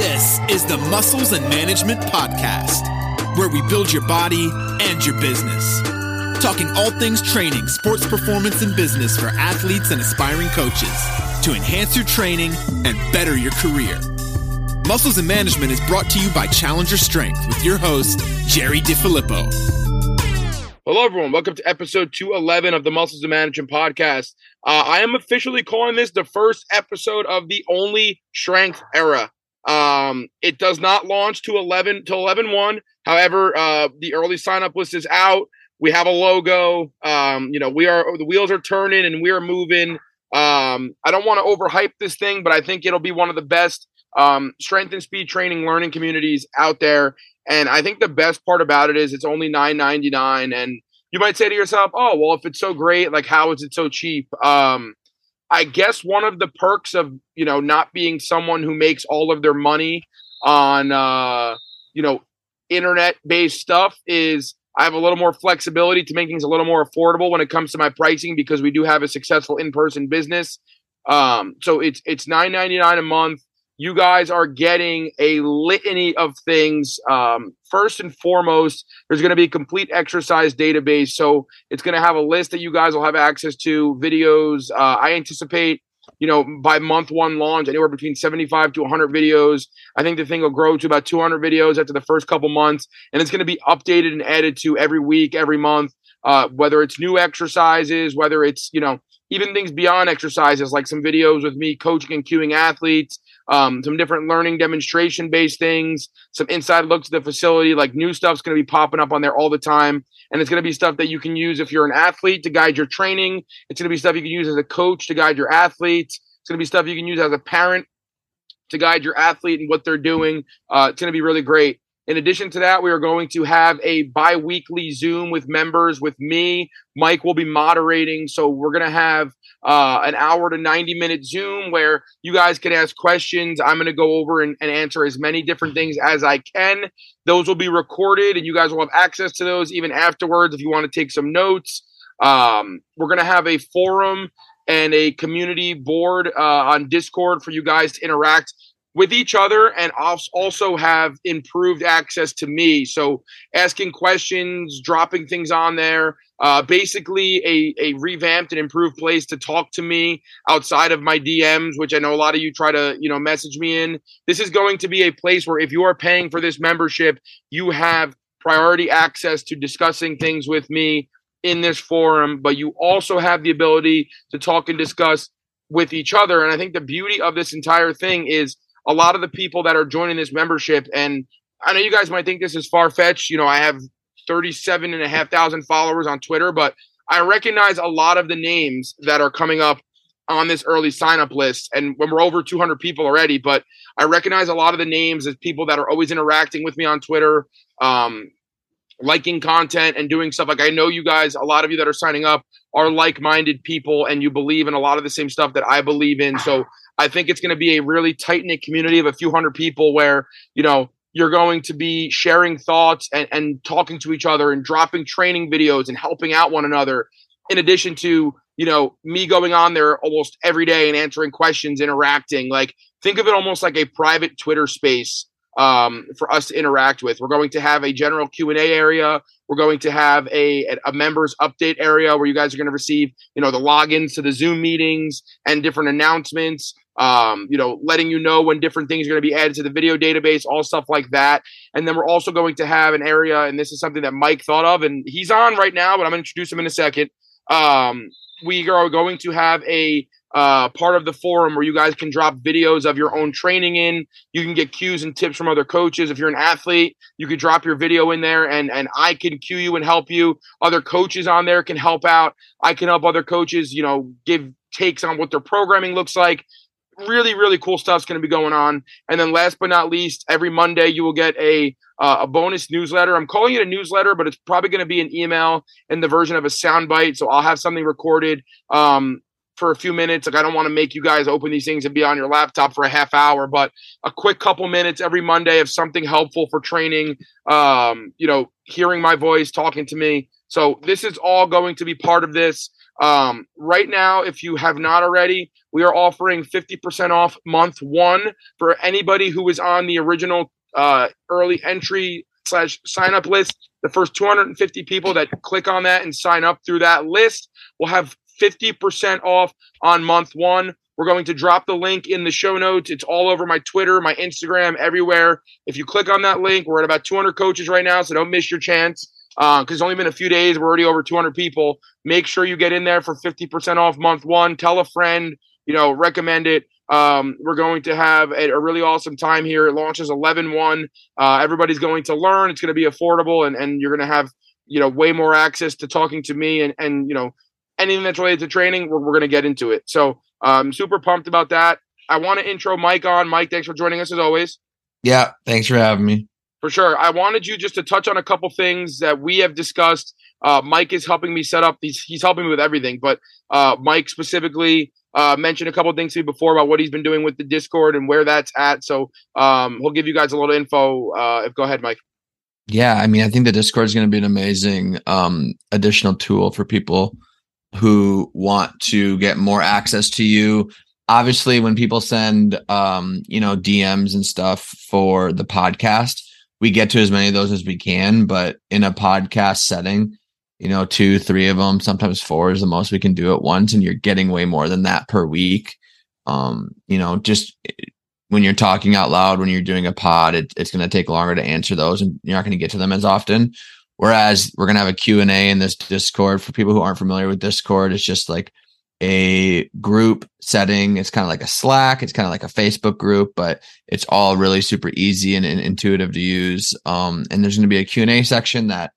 This is the Muscles and Management Podcast, where we build your body and your business. Talking all things training, sports performance, and business for athletes and aspiring coaches to enhance your training and better your career. Muscles and Management is brought to you by Challenger Strength with your host, Jerry DiFilippo. Hello, everyone. Welcome to episode 211 of the Muscles and Management podcast. Uh, I am officially calling this the first episode of the only strength era. Um, it does not launch to 11 to 11 1. However, uh, the early sign up list is out. We have a logo. Um, you know, we are the wheels are turning and we are moving. Um, I don't want to overhype this thing, but I think it'll be one of the best um, strength and speed training learning communities out there. And I think the best part about it is it's only nine ninety nine. And you might say to yourself, "Oh, well, if it's so great, like how is it so cheap?" Um, I guess one of the perks of you know not being someone who makes all of their money on uh, you know internet based stuff is I have a little more flexibility to make things a little more affordable when it comes to my pricing because we do have a successful in person business. Um, so it's it's nine ninety nine a month you guys are getting a litany of things. Um, first and foremost, there's going to be a complete exercise database. So it's going to have a list that you guys will have access to, videos. Uh, I anticipate, you know, by month one launch, anywhere between 75 to 100 videos. I think the thing will grow to about 200 videos after the first couple months. And it's going to be updated and added to every week, every month, uh, whether it's new exercises, whether it's, you know, even things beyond exercises, like some videos with me coaching and cueing athletes, um, some different learning demonstration based things, some inside looks at the facility. Like new stuff's going to be popping up on there all the time. And it's going to be stuff that you can use if you're an athlete to guide your training. It's going to be stuff you can use as a coach to guide your athletes. It's going to be stuff you can use as a parent to guide your athlete and what they're doing. Uh, it's going to be really great. In addition to that, we are going to have a bi weekly Zoom with members with me. Mike will be moderating. So we're going to have uh, an hour to 90 minute Zoom where you guys can ask questions. I'm going to go over and, and, answer as many different things as I can. Those will be recorded and you guys will have access to those even afterwards if you want to take some notes. Um, we're going to have a forum and a community board uh, on Discord for you guys to interact with each other and also have improved access to me. So asking questions, dropping things on there, uh, basically a, a revamped and improved place to talk to me outside of my DMs, which I know a lot of you try to, you know, message me in. This is going to be a place where if you are paying for this membership, you have priority access to discussing things with me in this forum, but you also have the ability to talk and discuss with each other. And I think the beauty of this entire thing is a lot of the people that are joining this membership, and I know you guys might think this is far fetched. You know, I have 37 and a half thousand followers on Twitter, but I recognize a lot of the names that are coming up on this early sign up list. And when we're over 200 people already, but I recognize a lot of the names as people that are always interacting with me on Twitter, um, liking content and doing stuff. Like I know you guys, a lot of you that are signing up are like minded people and you believe in a lot of the same stuff that I believe in. So I think it's going to be a really tight knit community of a few hundred people where, you know, you're going to be sharing thoughts and, and talking to each other and dropping training videos and helping out one another in addition to you know me going on there almost every day and answering questions interacting like think of it almost like a private twitter space um, for us to interact with we're going to have a general q&a area we're going to have a, a members update area where you guys are going to receive you know the logins to the zoom meetings and different announcements um, you know, letting you know when different things are going to be added to the video database, all stuff like that. And then we're also going to have an area, and this is something that Mike thought of, and he's on right now, but I'm going to introduce him in a second. Um, we are going to have a uh, part of the forum where you guys can drop videos of your own training in. You can get cues and tips from other coaches. If you're an athlete, you could drop your video in there and, and I can cue you and help you. Other coaches on there can help out. I can help other coaches, you know, give takes on what their programming looks like really really cool stuff's going to be going on and then last but not least every monday you will get a uh, a bonus newsletter i'm calling it a newsletter but it's probably going to be an email in the version of a soundbite so i'll have something recorded um, for a few minutes. Like I don't want to make you guys open these things and be on your laptop for a half hour, but a quick couple minutes every Monday of something helpful for training. Um, you know, hearing my voice, talking to me. So this is all going to be part of this. Um, right now, if you have not already, we are offering 50% off month one for anybody who is on the original uh, early entry slash sign up list. The first 250 people that click on that and sign up through that list will have 50% off on month one. We're going to drop the link in the show notes. It's all over my Twitter, my Instagram, everywhere. If you click on that link, we're at about 200 coaches right now, so don't miss your chance because uh, it's only been a few days. We're already over 200 people. Make sure you get in there for 50% off month one. Tell a friend, you know, recommend it. Um, we're going to have a, a, really awesome time here. It launches 11 1. Uh, everybody's going to learn. It's going to be affordable, and, and you're going to have, you know, way more access to talking to me and, and you know, anything that's related to training. We're, we're going to get into it. So I'm um, super pumped about that. I want to intro Mike on. Mike, thanks for joining us as always. Yeah, thanks for having me. For sure. I wanted you just to touch on a couple things that we have discussed. Uh, Mike is helping me set up these, he's helping me with everything, but uh, Mike specifically uh, mentioned a couple things to me before about what he's been doing with the Discord and where that's at. So um, he'll give you guys a little info. Uh, if go ahead, Mike. Yeah, I mean, I think the Discord is going to be an amazing um, additional tool for people who want to get more access to you obviously when people send um you know dms and stuff for the podcast we get to as many of those as we can, but in a podcast setting, you know, two, three of them, sometimes four is the most we can do at once. And you're getting way more than that per week. Um, you know, just when you're talking out loud, when you're doing a pod, it, it's going to take longer to answer those and you're not going to get to them as often. Whereas we're to have a Q&A in this Discord for people who aren't familiar with Discord. It's just like a group setting. It's kind of like a Slack. It's kind of like a Facebook group, but it's all really super easy and, and intuitive to use. Um, and there's going to be a Q&A section that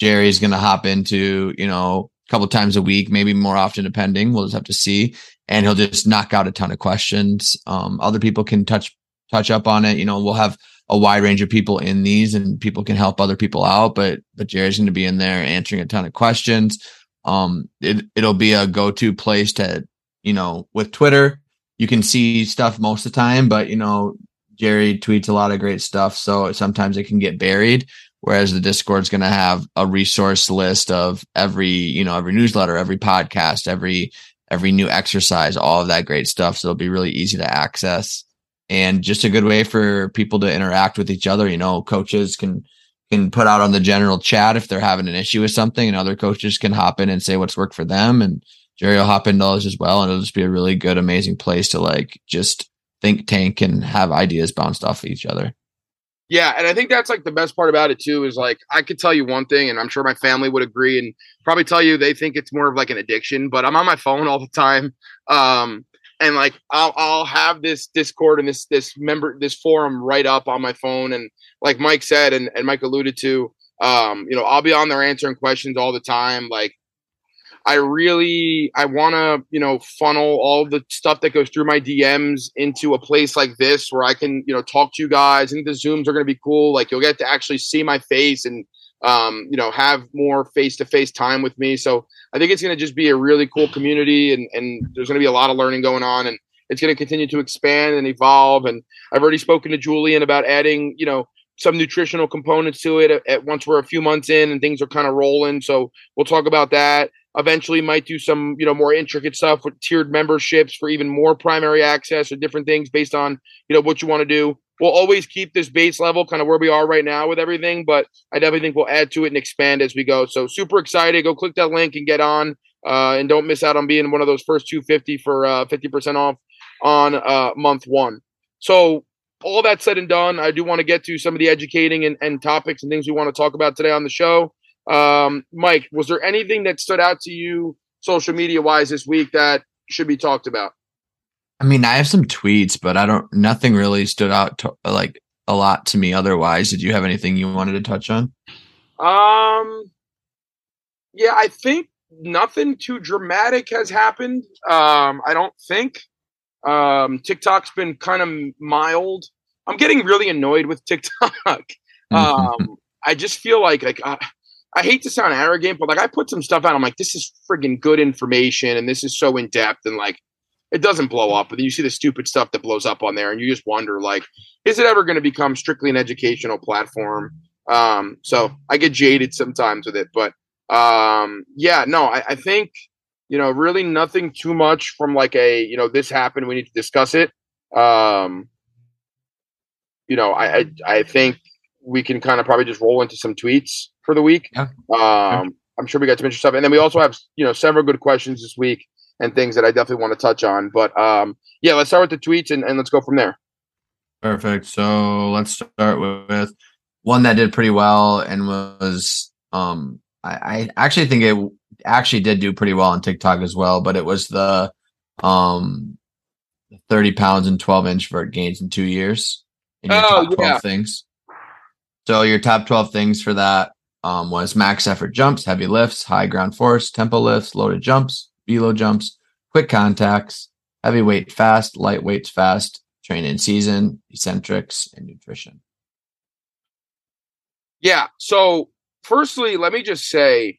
Jerry's going to hop into, you know, a couple times a week, maybe more often, depending. We'll just have to see. And he'll just knock out a ton of questions. Um, other people can touch, touch up on it. You know, we'll have a wide range of people in these and people can help other people out, but, but Jerry's going to be in there answering a ton of questions. Um it, it'll be a go-to place to you know with twitter you can see stuff most of the time but you know jerry tweets a lot of great stuff so sometimes it can get buried whereas the discord's going to have a resource list of every you know every newsletter every podcast every every new exercise all of that great stuff so it'll be really easy to access and just a good way for people to interact with each other you know coaches can can put out on the general chat if they're having an issue with something, and other coaches can hop in and say what's worked for them. And Jerry will hop into those as well, and it'll just be a really good, amazing place to like just think tank and have ideas bounced off of each other. Yeah, and I think that's like the best part about it too is like I could tell you one thing, and I'm sure my family would agree, and probably tell you they think it's more of like an addiction. But I'm on my phone all the time, um, and like I'll I'll have this Discord and this this member this forum right up on my phone, and like Mike said and, and Mike alluded to, um, you know, I'll be on there answering questions all the time. Like I really I want to, you know, funnel all the stuff that goes through my DMs into a place like this where I can, you know, talk to you guys. And the Zooms are going to be cool. Like you'll get to actually see my face and um, you know, have more face-to-face time with me. So I think it's going to just be a really cool community and and there's going to be a lot of learning going on and it's going to continue to expand and evolve and I've already spoken to Julian about adding, you know, some nutritional components to it at, at, once we're a few months in and things are kind of rolling. So we'll talk about that. Eventually, might do some you know more intricate stuff with tiered memberships for even more primary access or different things based on you know what you want to do. We'll always keep this base level kind of where we are right now with everything, but I definitely think we'll add to it and expand as we go. So super excited! Go click that link and get on, uh, and don't miss out on being one of those first 250 for uh, 50% off on uh, month one. So all that said and done, I do want to get to some of the educating and, and topics and things we want to talk about today on the show. Um, Mike, was there anything that stood out to you social media wise this week that should be talked about? I mean, I have some tweets, but I don't, nothing really stood out to, like a lot to me otherwise. Did you have anything you wanted to touch on? Um, yeah, I think nothing too dramatic has happened. Um, I don't think. Um, TikTok's been kind of mild. I'm getting really annoyed with TikTok. um, I just feel like like uh, I hate to sound arrogant, but like I put some stuff out. I'm like, this is friggin' good information, and this is so in depth, and like it doesn't blow up. But then you see the stupid stuff that blows up on there, and you just wonder, like, is it ever going to become strictly an educational platform? Um, so I get jaded sometimes with it, but um, yeah, no, I, I think you know, really nothing too much from like a you know this happened. We need to discuss it. Um, you know, I I, I think we can kind of probably just roll into some tweets for the week. Yeah. Um, I'm sure we got some interesting stuff, and then we also have you know several good questions this week and things that I definitely want to touch on. But um, yeah, let's start with the tweets and, and let's go from there. Perfect. So let's start with one that did pretty well and was um I, I actually think it actually did do pretty well on TikTok as well, but it was the um 30 pounds and 12 inch vert gains in two years in your oh, top 12 yeah. things. So your top 12 things for that um, was max effort jumps, heavy lifts, high ground force, tempo lifts, loaded jumps, velo jumps, quick contacts, heavyweight fast, lightweights fast, train in season, eccentrics, and nutrition. Yeah. So, firstly, let me just say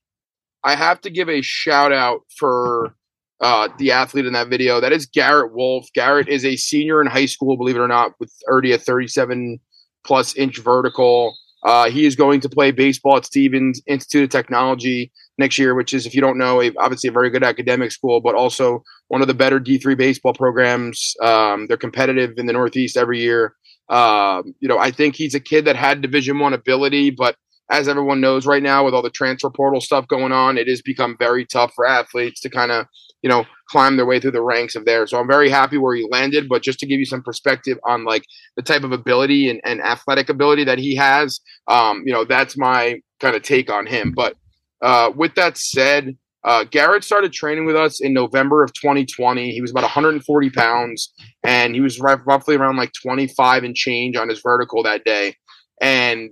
I have to give a shout out for uh, the athlete in that video. That is Garrett Wolf. Garrett is a senior in high school, believe it or not, with already a 37 plus inch vertical. Uh, he is going to play baseball at Stevens Institute of Technology next year, which is, if you don't know, a, obviously a very good academic school, but also one of the better D3 baseball programs. Um, they're competitive in the Northeast every year. Um, you know, I think he's a kid that had Division One ability, but as everyone knows right now, with all the transfer portal stuff going on, it has become very tough for athletes to kind of, you know, climb their way through the ranks of there. So I'm very happy where he landed. But just to give you some perspective on like the type of ability and, and athletic ability that he has, um, you know, that's my kind of take on him. But uh, with that said, uh, Garrett started training with us in November of 2020. He was about 140 pounds, and he was roughly around like 25 and change on his vertical that day. And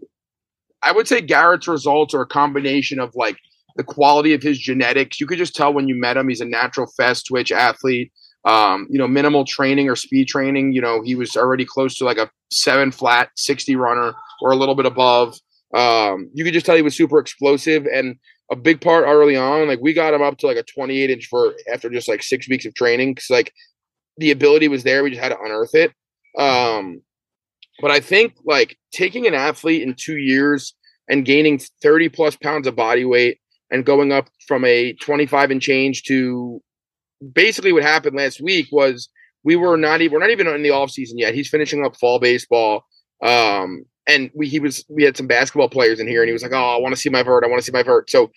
I would say Garrett's results are a combination of like the quality of his genetics. You could just tell when you met him, he's a natural fast twitch athlete. Um, you know, minimal training or speed training. You know, he was already close to like a seven flat 60 runner or a little bit above. Um, you could just tell he was super explosive and a big part early on. Like we got him up to like a 28 inch for after just like six weeks of training because like the ability was there. We just had to unearth it. Um, but I think like taking an athlete in two years and gaining 30 plus pounds of body weight and going up from a 25 and change to basically what happened last week was we were not even we're not even in the off season yet. He's finishing up fall baseball. Um, and we he was we had some basketball players in here and he was like, Oh, I want to see my vert, I want to see my vert. So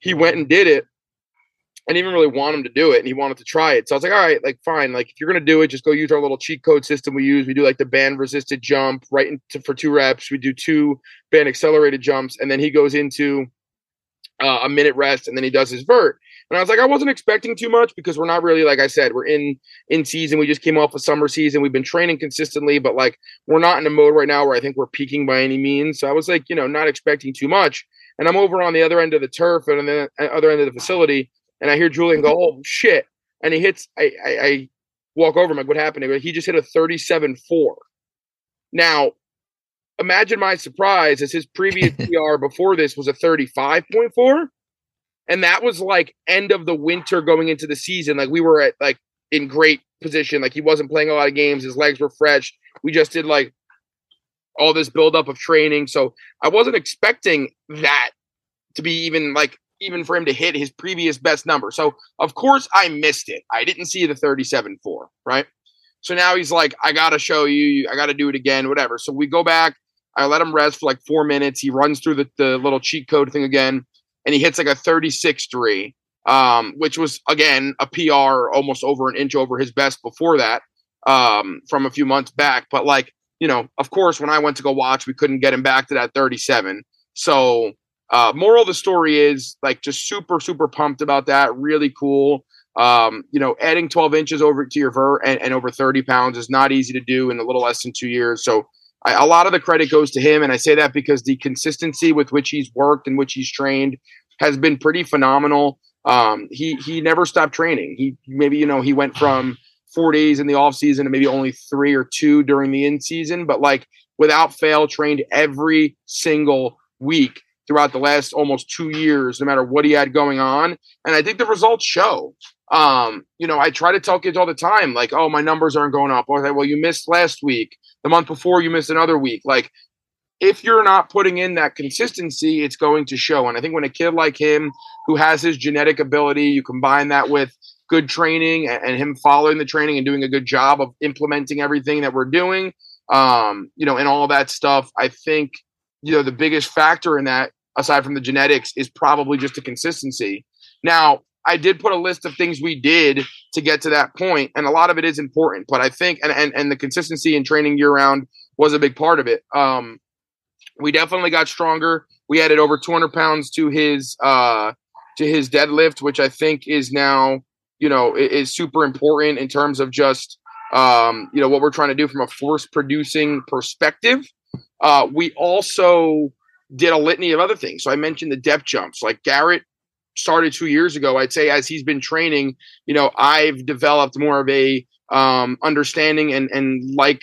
he went and did it I didn't even really want him to do it, and he wanted to try it. So I was like, all right, like fine, like if you're gonna do it, just go use our little cheat code system we use. We do like the band resisted jump right into for two reps. We do two band accelerated jumps, and then he goes into uh, a minute rest, and then he does his vert. And I was like, I wasn't expecting too much because we're not really, like I said, we're in in season. We just came off a summer season. We've been training consistently, but like we're not in a mode right now where I think we're peaking by any means. So I was like, you know, not expecting too much. And I'm over on the other end of the turf and the other end of the facility and I hear Julian go, "Oh shit!" And he hits. I I, I walk over. I'm like, "What happened?" He just hit a 37-4. Now, imagine my surprise as his previous PR before this was a 35.4, and that was like end of the winter going into the season. Like we were at like in great position. Like he wasn't playing a lot of games. His legs were fresh. We just did like all this buildup of training. So I wasn't expecting that to be even like even for him to hit his previous best number. So, of course, I missed it. I didn't see the 37 4, right? So now he's like, I got to show you, I got to do it again, whatever. So we go back. I let him rest for like four minutes. He runs through the, the little cheat code thing again, and he hits like a 36 3, um, which was, again, a PR almost over an inch over his best before that um, from a few months back. But, like, you know, of course, when I went to go watch, we couldn't get him back to that 37. So uh, moral of the story is like just super, super pumped about that. Really cool. Um, you know, adding 12 inches over to your vert and, and, over 30 pounds is not easy to do in a little less than two years. So I, a lot of the credit goes to him. And I say that because the consistency with which he's worked and which he's trained has been pretty phenomenal. Um, he, he never stopped training. He maybe, you know, he went from four days in the off season to maybe only three or two during the in season, but like without fail trained every single week throughout the last almost two years, no matter what he had going on. And I think the results show. Um, you know, I try to tell kids all the time, like, oh, my numbers aren't going up. Well, you missed last week. The month before, you missed another week. Like, if you're not putting in that consistency, it's going to show. And I think when a kid like him, who has his genetic ability, you combine that with good training and, and him following the training and doing a good job of implementing everything that we're doing, um, you know, and all that stuff, I think, you know, the biggest factor in that, aside from the genetics, is probably just the consistency. Now, I did put a list of things we did to get to that point, and a lot of it is important. But I think, and and, and the consistency in training year round was a big part of it. Um, we definitely got stronger. We added over 200 pounds to his uh, to his deadlift, which I think is now you know is super important in terms of just um, you know what we're trying to do from a force producing perspective. Uh, we also did a litany of other things. So I mentioned the depth jumps, like Garrett started two years ago, I'd say as he's been training, you know, I've developed more of a um, understanding and and like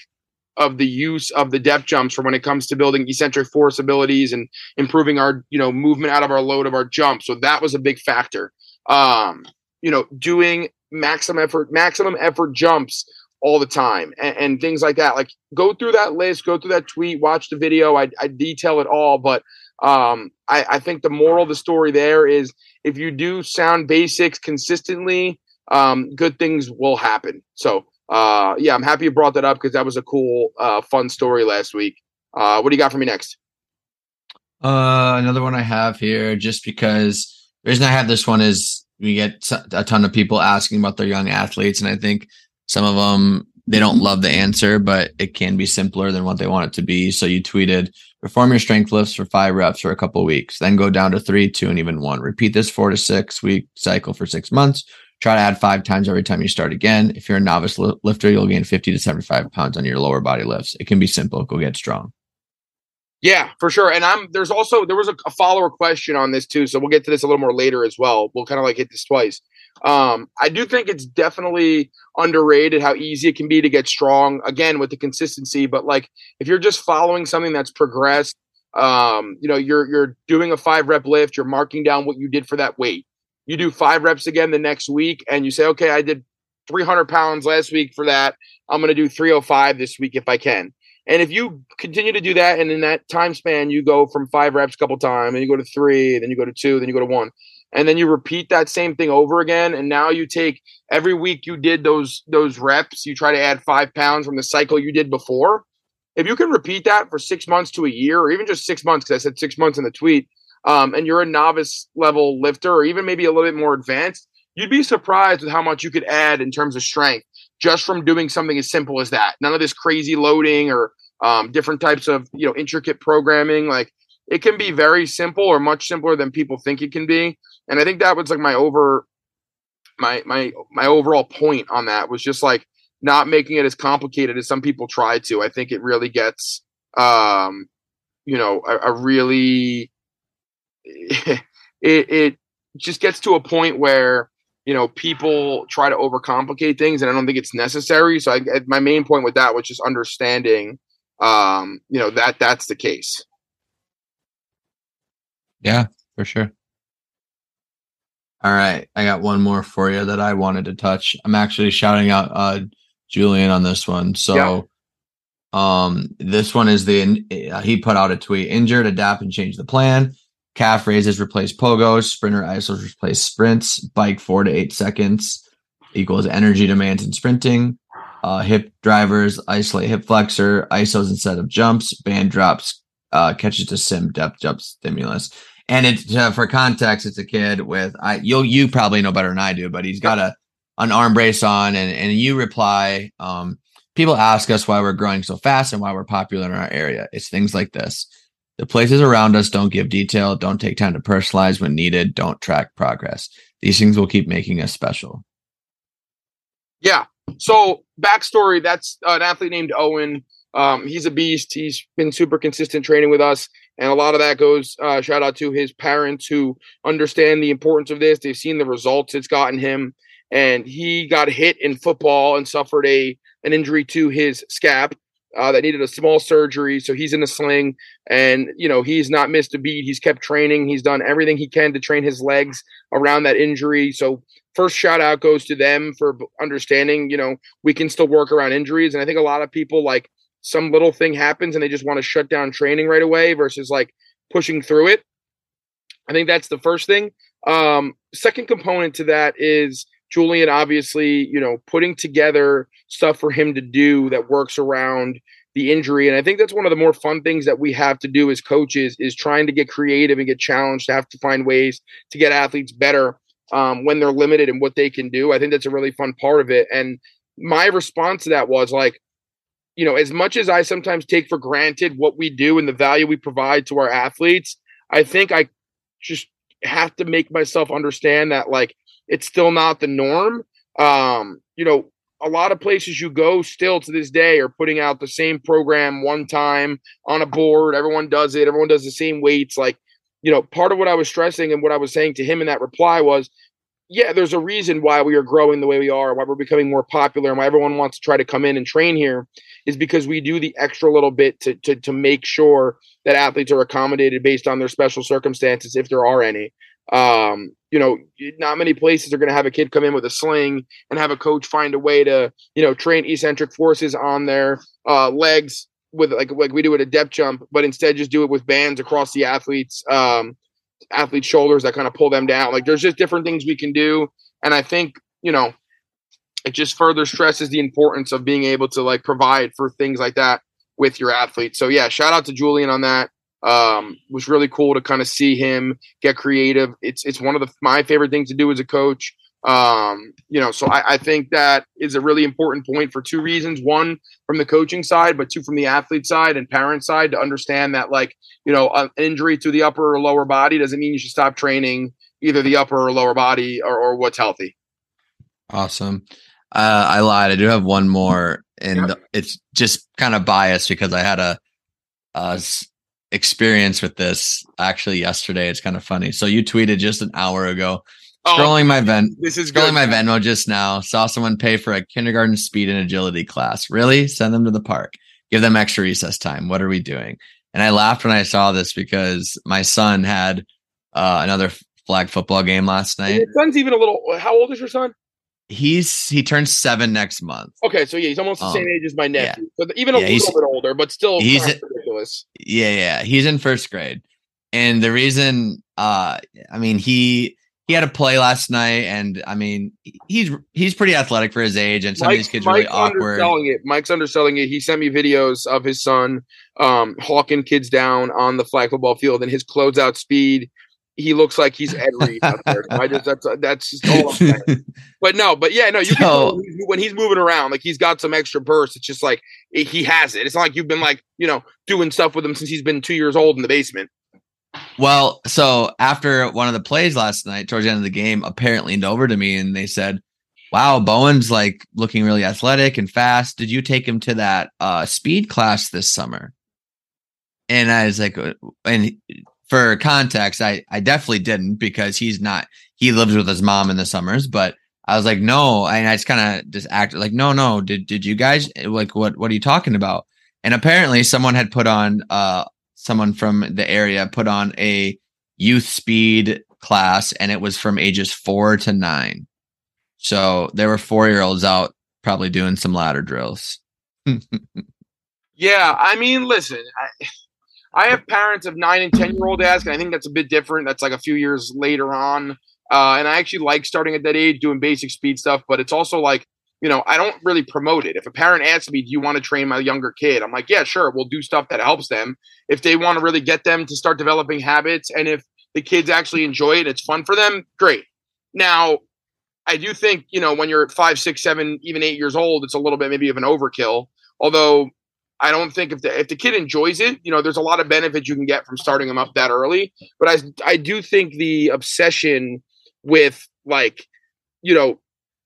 of the use of the depth jumps for when it comes to building eccentric force abilities and improving our you know movement out of our load of our jump. So that was a big factor. Um, you know, doing maximum effort maximum effort jumps all the time and, and, things like that. Like go through that list, go through that tweet, watch the video. I, I detail it all, but um, I, I think the moral of the story there is if you do sound basics consistently, um, good things will happen. So, uh, yeah, I'm happy you brought that up because that was a cool, uh, fun story last week. Uh, what do you got for me next? Uh, another one I have here, just because the reason I have this one is we get a ton of people asking about their young athletes, and I think some of them they don't love the answer, but it can be simpler than what they want it to be. So you tweeted, perform your strength lifts for five reps for a couple weeks, then go down to three, two, and even one. Repeat this four to six week cycle for six months. Try to add five times every time you start again. If you're a novice lifter, you'll gain 50 to 75 pounds on your lower body lifts. It can be simple. Go get strong. Yeah, for sure. And I'm there's also there was a, a follower question on this too, so we'll get to this a little more later as well. We'll kind of like hit this twice. Um, I do think it's definitely underrated how easy it can be to get strong again with the consistency. But like if you're just following something that's progressed, um, you know, you're you're doing a five rep lift, you're marking down what you did for that weight. You do five reps again the next week, and you say, okay, I did 300 pounds last week for that. I'm going to do 305 this week if I can. And if you continue to do that, and in that time span, you go from five reps a couple times, and you go to three, then you go to two, then you go to one and then you repeat that same thing over again and now you take every week you did those those reps you try to add five pounds from the cycle you did before. If you can repeat that for six months to a year or even just six months because i said six months in the tweet um, and you're a novice level lifter or even maybe a little bit more advanced you'd be surprised with how much you could add in terms of strength just from doing something as simple as that. None of this crazy loading or um, different types of you know intricate programming like it can be very simple or much simpler than people think it can be and I think that was like my over my my my overall point on that was just like not making it as complicated as some people try to. I think it really gets um you know a, a really it it just gets to a point where you know people try to overcomplicate things and i don't think it's necessary. So I, my main point with that was just understanding um you know that that's the case. Yeah for sure all right, I got one more for you that I wanted to touch. I'm actually shouting out uh Julian on this one. So yeah. um this one is the uh, he put out a tweet injured adapt and change the plan. Calf raises replace pogos, sprinter isos replace sprints, bike 4 to 8 seconds equals energy demands in sprinting. Uh, hip drivers isolate hip flexor, isos instead of jumps, band drops uh, catches to sim depth jump stimulus and it's uh, for context, it's a kid with I you you probably know better than I do, but he's got a an arm brace on, and and you reply. Um, people ask us why we're growing so fast and why we're popular in our area. It's things like this. The places around us don't give detail, don't take time to personalize when needed, don't track progress. These things will keep making us special. Yeah. So backstory: that's an athlete named Owen. Um, he's a beast. He's been super consistent training with us. And a lot of that goes uh, shout out to his parents who understand the importance of this. They've seen the results it's gotten him. And he got hit in football and suffered a an injury to his scap. uh, that needed a small surgery. So he's in a sling and, you know, he's not missed a beat. He's kept training. He's done everything he can to train his legs around that injury. So first shout out goes to them for understanding, you know, we can still work around injuries. And I think a lot of people like some little thing happens and they just want to shut down training right away versus like pushing through it. I think that's the first thing. Um, second component to that is Julian obviously, you know, putting together stuff for him to do that works around the injury. And I think that's one of the more fun things that we have to do as coaches is trying to get creative and get challenged to have to find ways to get athletes better um, when they're limited and what they can do. I think that's a really fun part of it. And my response to that was like, you know, as much as I sometimes take for granted what we do and the value we provide to our athletes, I think I just have to make myself understand that like it's still not the norm. Um, you know, a lot of places you go still to this day are putting out the same program one time on a board. Everyone does it. Everyone does the same weights. Like, you know, part of what I was stressing and what I was saying to him in that reply was, yeah, there's a reason why we are growing the way we are, why we're becoming more popular, and why everyone wants to try to come in and train here is because we do the extra little bit to to to make sure that athletes are accommodated based on their special circumstances, if there are any. Um, you know, not many places are going to have a kid come in with a sling and have a coach find a way to, you know, train eccentric forces on their uh, legs with like like we do at a depth jump, but instead just do it with bands across the athletes um, athletes' shoulders that kind of pull them down. Like there's just different things we can do, and I think you know it just further stresses the importance of being able to like provide for things like that with your athletes. So yeah, shout out to Julian on that. Um, was really cool to kind of see him get creative. It's it's one of the my favorite things to do as a coach. Um, you know, so I, I think that is a really important point for two reasons. One, from the coaching side, but two from the athlete side and parent side to understand that like, you know, an injury to the upper or lower body doesn't mean you should stop training either the upper or lower body or, or what's healthy. Awesome. Uh, I lied. I do have one more, and it's just kind of biased because I had a, a experience with this actually yesterday. It's kind of funny. So you tweeted just an hour ago. Oh, scrolling my Ven, this is scrolling good. my Venmo just now. Saw someone pay for a kindergarten speed and agility class. Really? Send them to the park. Give them extra recess time. What are we doing? And I laughed when I saw this because my son had uh, another flag football game last night. Your son's even a little. How old is your son? He's he turns seven next month. Okay, so yeah, he's almost the um, same age as my nephew. Yeah. So even a yeah, little bit older, but still he's ridiculous. Yeah, yeah, he's in first grade, and the reason, uh, I mean, he he had a play last night, and I mean, he's he's pretty athletic for his age, and some Mike, of these kids are really awkward. Underselling it. Mike's underselling it. He sent me videos of his son um, hawking kids down on the flag football field, and his closeout speed he looks like he's Ed Reed out there. I just that's that's just all I'm saying. But no, but yeah, no, you can when he's moving around, like he's got some extra burst. It's just like he has it. It's not like you've been like you know doing stuff with him since he's been two years old in the basement. Well, so after one of the plays last night, towards the end of the game, apparently leaned over to me and they said, "Wow, Bowen's like looking really athletic and fast. Did you take him to that uh, speed class this summer?" And I was like, uh, and for context, I I definitely didn't because he's not he lives with his mom in the summers, but I was like, no, and I just kind of just acted like, no, no, did did you guys like what what are you talking about? And apparently someone had put on uh someone from the area put on a youth speed class and it was from ages four to nine. So there were four year olds out probably doing some ladder drills. yeah, I mean, listen, I, I have parents of nine and ten year old ask, and I think that's a bit different. That's like a few years later on. Uh, and I actually like starting at that age, doing basic speed stuff, but it's also like, you know, I don't really promote it. If a parent asks me, Do you want to train my younger kid? I'm like, Yeah, sure. We'll do stuff that helps them. If they want to really get them to start developing habits, and if the kids actually enjoy it, it's fun for them, great. Now, I do think, you know, when you're at five, six, seven, even eight years old, it's a little bit maybe of an overkill. Although I don't think if the if the kid enjoys it, you know, there's a lot of benefits you can get from starting them up that early. But I I do think the obsession with like, you know,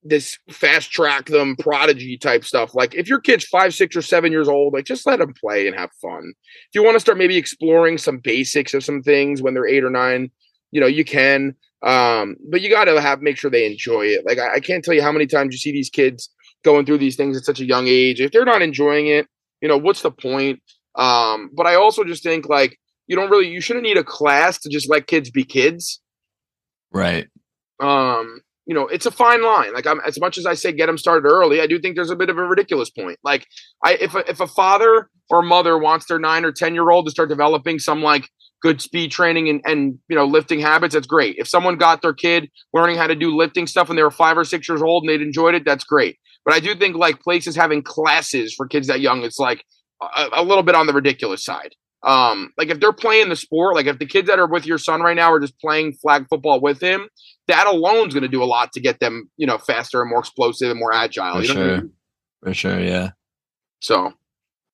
this fast track them prodigy type stuff. Like if your kid's five, six, or seven years old, like just let them play and have fun. If you want to start maybe exploring some basics of some things when they're eight or nine, you know, you can. Um, but you got to have make sure they enjoy it. Like I, I can't tell you how many times you see these kids going through these things at such a young age. If they're not enjoying it, You know, what's the point? Um, but I also just think like you don't really you shouldn't need a class to just let kids be kids. Right. Um, you know, it's a fine line. Like I'm as much as I say get them started early, I do think there's a bit of a ridiculous point. Like I if a, if a father or mother wants their 9 or 10 year old to start developing some like good speed training and, and you know lifting habits that's great if someone got their kid learning how to do lifting stuff when they were five or six years old and they'd enjoyed it that's great but i do think like places having classes for kids that young it's like a, a little bit on the ridiculous side um like if they're playing the sport like if the kids that are with your son right now are just playing flag football with him that alone is going to do a lot to get them you know faster and more explosive and more agile For you know sure. I mean? For sure. Yeah. so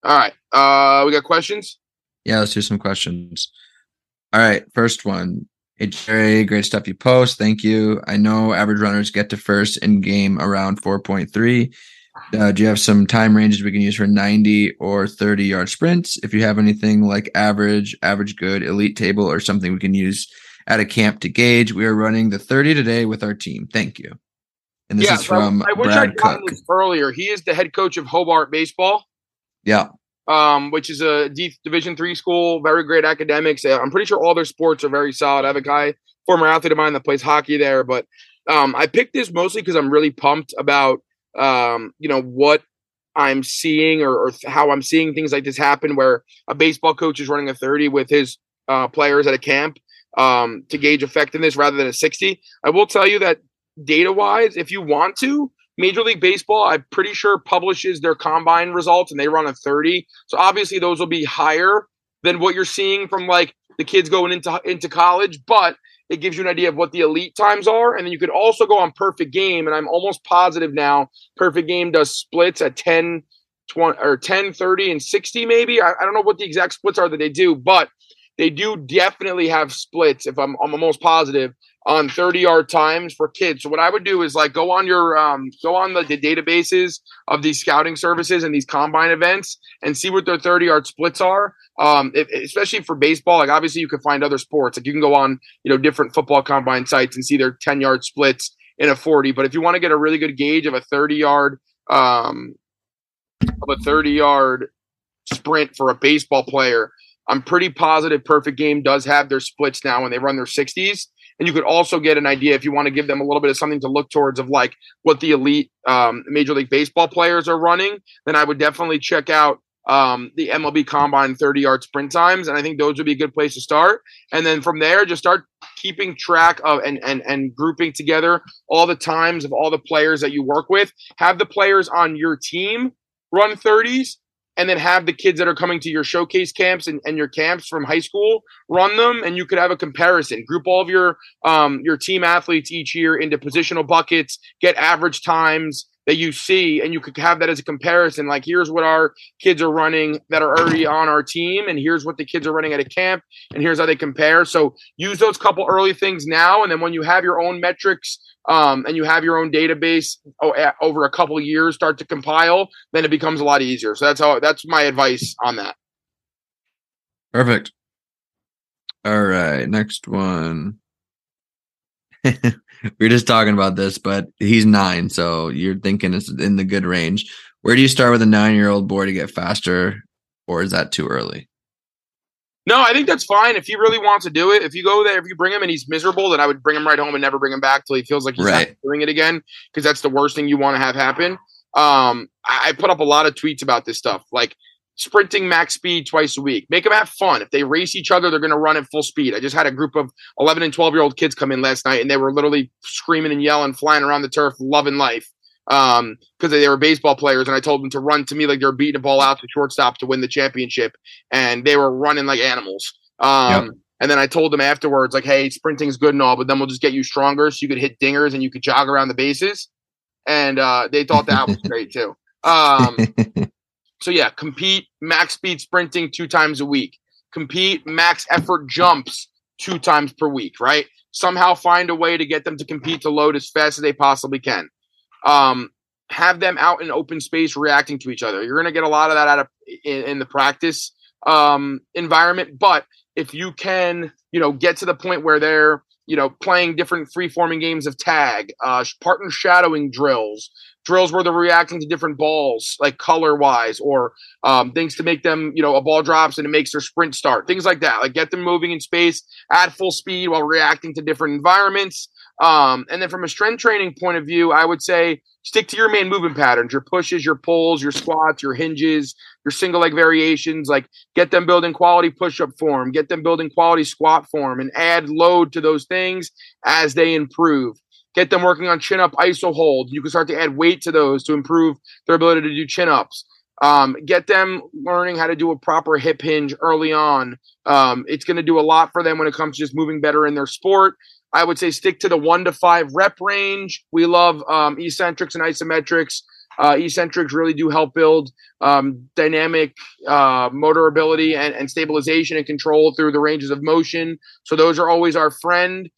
all right uh we got questions Yeah. Let's do some questions. All right. First one. Hey, Jerry, great stuff you post. Thank you. I know average runners get to first in game around 4.3. Uh, do you have some time ranges we can use for 90 or 30 yard sprints? If you have anything like average, average good, elite table, or something we can use at a camp to gauge, we are running the 30 today with our team. Thank you. And this is so I- from I, wish Brad I'd gotten Cook. this earlier. He is the head coach of Hobart Baseball, Yeah. um, which is a D- Division three school. Very great academics. Uh, I'm pretty sure all their sports are very solid. I have a guy, former athlete of mine, that plays hockey there. But um, I picked this mostly because I'm really pumped about um, you know what I'm seeing or, or how I'm seeing things like this happen, where a baseball coach is running a 30 with his uh, players at a camp um, to gauge effectiveness rather than a 60. I will tell you that data wise, if you want to, Major League Baseball, I'm pretty sure publishes their combine results and they run a 30. So obviously those will be higher than what you're seeing from like the kids going into into college, but it gives you an idea of what the elite times are. And then you could also go on perfect game. And I'm almost positive now perfect game does splits at 10, 20 or 10, 30, and 60, maybe. I, I don't know what the exact splits are that they do, but they do definitely have splits, if I'm I'm almost positive, on 30 yard times for kids. So what I would do is like go on your um go on the, the databases of these scouting services and these combine events and see what their 30 yard splits are. Um, if, especially for baseball, like obviously you can find other sports. Like you can go on, you know, different football combine sites and see their 10 yard splits in a 40. But if you want to get a really good gauge of a 30 yard um of a 30 yard sprint for a baseball player, I'm pretty positive Perfect Game does have their splits now when they run their 60s. And you could also get an idea if you want to give them a little bit of something to look towards of like what the elite um, Major League Baseball players are running. Then I would definitely check out um, the MLB Combine 30 yard sprint times. And I think those would be a good place to start. And then from there, just start keeping track of and, and, and grouping together all the times of all the players that you work with. Have the players on your team run 30s and then have the kids that are coming to your showcase camps and, and your camps from high school run them and you could have a comparison. Group all of your um, your team athletes each year into positional buckets get average times that you see and you could have that as a comparison like here's what our kids are running that are already on our team and here's what the kids are running at a camp and here's how they compare so use those couple early things now and then when you have your own metrics um, and you have your own database over a couple years start to compile then it becomes a lot easier so that's how that's my advice on that Perfect. All right, next one. we were just talking about this, but he's nine, so you're thinking it's in the good range. Where do you start with a nine-year-old boy to get faster, or is that too early? No, I think that's fine. If he really wants to do it, if you go there, if you bring him and he's miserable, then I would bring him right home and never bring him back till he feels like he's Right. not doing it again, because that's the worst thing you want to have happen. Um, I, I put up a lot of tweets about this stuff, like sprinting max speed twice a week. Make them have fun. If they race each other, they're going to run at full speed. I just had a group of 11 and 12 year old kids come in last night, and they were literally screaming and yelling, flying around the turf, loving life. Um, because they were baseball players, and I told them to run to me like they're beating a ball out to shortstop to win the championship, and they were running like animals. Um, and then I told them afterwards, like, hey, sprinting's good and all, but then we'll just get you stronger so you could hit dingers and you could jog around the bases. And uh, they thought that was great too. Um, so yeah, compete max speed sprinting two times a week. Compete max effort jumps two times per week, right? Somehow find a way to get them to compete to load as fast as they possibly can. Um, have them out in open space reacting to each other. You're going to get a lot of that out of in, in the practice um, environment, but if you can, you know, get to the point where they're, you know, playing different free forming games of tag, uh, partner shadowing drills, drills where they're reacting to different balls, like color wise, or um, things to make them, you know, a ball drops and it makes their sprint start, things like that. Like get them moving in space at full speed while reacting to different environments. Um, and then from a strength training point of view, I would say stick to your main movement patterns, your pushes, your pulls, your squats, your hinges, your single leg variations. Like get them building quality push up form, get them building quality squat form, and add load to those things as they improve. Get them working on chin up iso hold. You can start to add weight to those to improve their ability to do chin ups. Um, get them learning how to do a proper hip hinge early on. Um, it's going to do a lot for them when it comes to just moving better in their sport. I would say stick to the one to five rep range. We love um, eccentrics and isometrics. Uh, eccentrics really do help build um, dynamic uh, motor ability and, and, stabilization and control through the ranges of motion. So those are always our friend.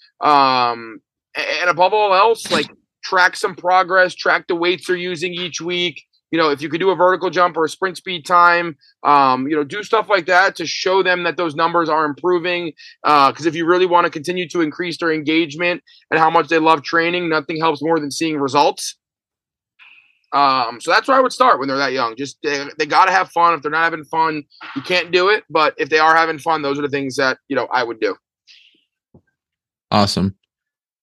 And above all else, like track some progress, track the weights they're using each week. You know, if you could do a vertical jump or a sprint speed time, um, you know, do stuff like that to show them that those numbers are improving. Because uh, if you really want to continue to increase their engagement and how much they love training, nothing helps more than seeing results. Um, so that's where I would start when they're that young. Just they, they got to have fun. If they're not having fun, you can't do it. But if they are having fun, those are the things that you know I would do. Awesome.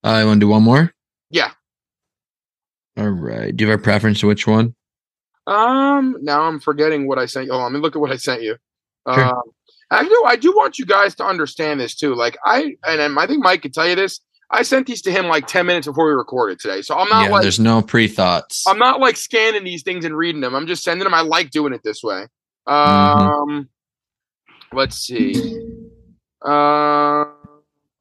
I want to do one more. Yeah. All right. Do you have a preference to which one? Um. Now I'm forgetting what I sent you. Oh, let me look at what I sent you. Sure. Um. I do. I do want you guys to understand this too. Like I and I think Mike could tell you this. I sent these to him like 10 minutes before we recorded today. So I'm not yeah, like there's no pre-thoughts. I'm not like scanning these things and reading them. I'm just sending them. I like doing it this way. Mm-hmm. Um mm-hmm. let's see. Uh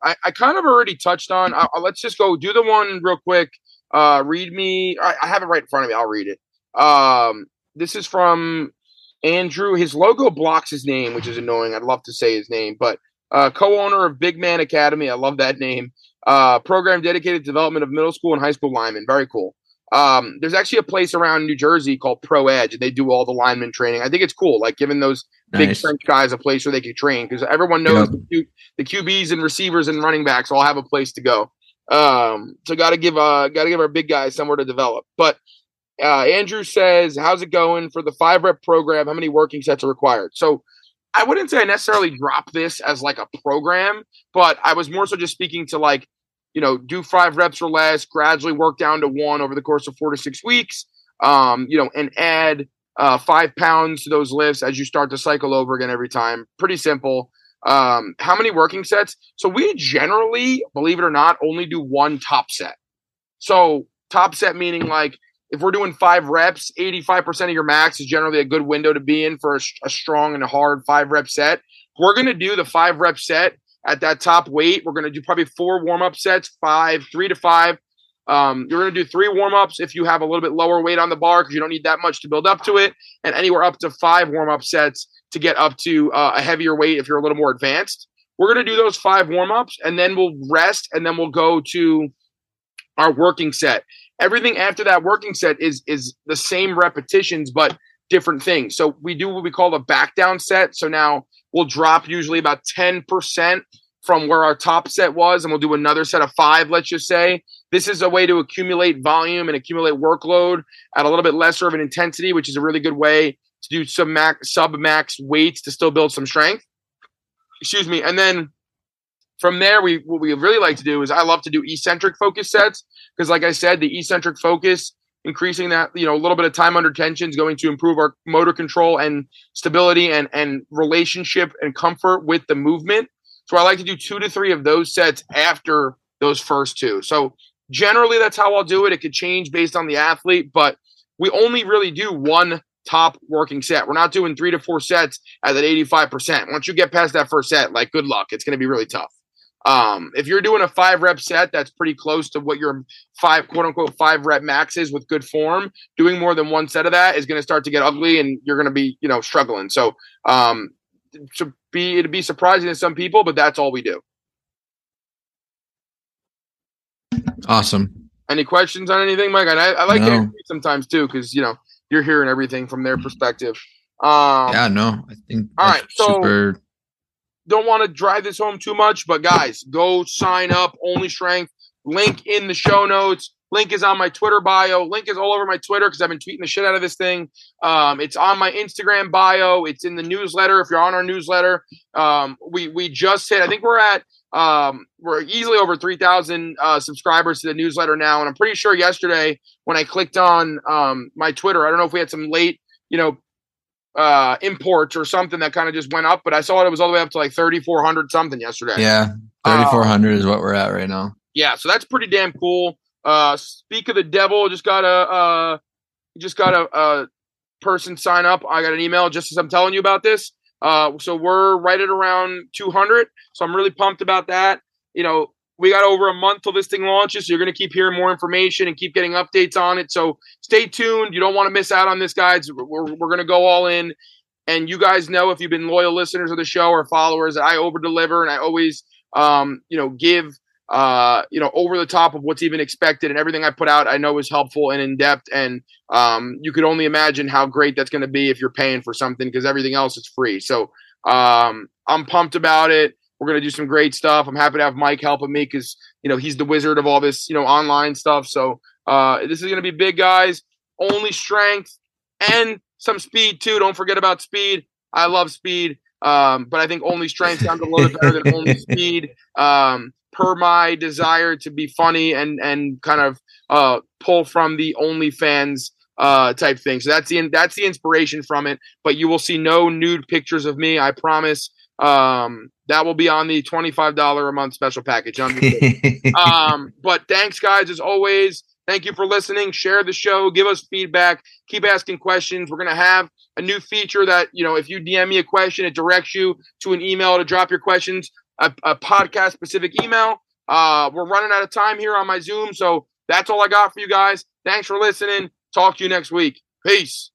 I, I kind of already touched on. I, let's just go do the one real quick. Uh, read me. I, I have it right in front of me. I'll read it. Um, this is from Andrew. His logo blocks his name, which is annoying. I'd love to say his name, but uh, co-owner of Big Man Academy. I love that name. Uh, program dedicated to development of middle school and high school linemen. Very cool. Um, there's actually a place around New Jersey called Pro Edge, and they do all the lineman training. I think it's cool, like giving those nice. big French guys a place where they can train because everyone knows yep. the, the, QBs and receivers and running backs all have a place to go. Um, so got to give uh got to give our big guys somewhere to develop. But uh, Andrew says, "How's it going for the five rep program? How many working sets are required?" So I wouldn't say I necessarily drop this as like a program, but I was more so just speaking to like you know, do five reps or less, gradually work down to one over the course of four to six weeks, um, you know, and add uh, five pounds to those lifts as you start to cycle over again every time. Pretty simple. Um, how many working sets? So we generally, believe it or not, only do one top set. So top set meaning like if we're doing five reps, 85% of your max is generally a good window to be in for a, a strong and a hard five rep set. We're going to do the five rep set at that top weight. We're going to do probably four warm up sets, five, three to five. Um, you're going to do three warm ups if you have a little bit lower weight on the bar because you don't need that much to build up to it, and anywhere up to five warm up sets to get up to uh, a heavier weight if you're a little more advanced. We're going to do those five warm ups and then we'll rest and then we'll go to our working set. Everything after that working set is is the same repetitions but different things. So we do what we call a back down set. So now we'll drop usually about 10% from where our top set was, and we'll do another set of five, let's just say. This is a way to accumulate volume and accumulate workload at a little bit lesser of an intensity, which is a really good way to do some max, sub max weights to still build some strength. Excuse me. And then from there, we what we really like to do is I love to do eccentric focus sets because, like I said, the eccentric focus increasing that you know a little bit of time under tension is going to improve our motor control and stability and and relationship and comfort with the movement. So i like to do two to three of those sets after those first two. So generally that's how i'll do it. It could change based on the athlete but we only really do one top working set. We're not doing three to four sets at that 85% once you get past that first set like good luck. It's going to be really tough um, if you're doing a five rep set, that's pretty close to what your five quote unquote five rep max is with good form. Doing more than one set of that is going to start to get ugly, and you're going to be you know struggling. So um, to be it'd be surprising to some people, but that's all we do. Awesome. Any questions on anything, Mike? And I, I like no. sometimes too because you know you're hearing everything from their perspective. Um, yeah, no, I think all right. So super don't want to drive this home too much, but guys, go sign up. Only Strength link in the show notes. Link is on my Twitter bio. Link is all over my Twitter because I've been tweeting the shit out of this thing. Um, it's on my Instagram bio. It's in the newsletter. If you're on our newsletter, um, we we just hit. I think we're at um, we're easily over 3,000 uh, subscribers to the newsletter now. And I'm pretty sure yesterday when I clicked on um, my Twitter, I don't know if we had some late, you know, uh, imports or something that kind of just went up, but I saw it was all the way up to like 3,400 something yesterday. Yeah. 3,400 uh, is what we're at right now. Yeah. So that's pretty damn cool. Uh, speak of the devil, just got a, uh, just got a, a person sign up. I got an email just as I'm telling you about this. Uh, so we're right at around 200. So I'm really pumped about that. You know, we got over a month till this thing launches. So you're going to keep hearing more information and keep getting updates on it. So stay tuned. You don't want to miss out on this, guys. We're, we're going to go all in. And you guys know if you've been loyal listeners of the show or followers that I over deliver and I always, um, you know, give uh, you know, over the top of what's even expected, and everything I put out, I know is helpful and in depth. And um, you could only imagine how great that's going to be if you're paying for something because everything else is free. So um, I'm pumped about it. We're going to do some great stuff. I'm happy to have Mike helping me because you know he's the wizard of all this, you know, online stuff. So uh, this is going to be big, guys. Only strength and some speed too. Don't forget about speed. I love speed. Um, but I think only strength sounds a little bit better than only speed. Um, per my desire to be funny and and kind of uh, pull from the OnlyFans uh, type thing. So that's the that's the inspiration from it. But you will see no nude pictures of me. I promise. Um, that will be on the twenty five dollar a month special package. um, but thanks, guys, as always. Thank you for listening. Share the show. Give us feedback. Keep asking questions. We're gonna have a new feature that you know if you DM me a question, it directs you to an email to drop your questions a, a podcast specific email. Uh, we're running out of time here on my Zoom, so that's all I got for you guys. Thanks for listening. Talk to you next week. Peace.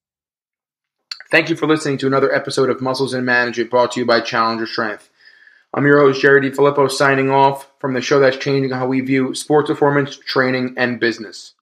Thank you for listening to another episode of Muscles and Management brought to you by Challenger Strength. I'm your host, Jerry Filippo, signing off from the show that's changing how we view sports performance, training, and business.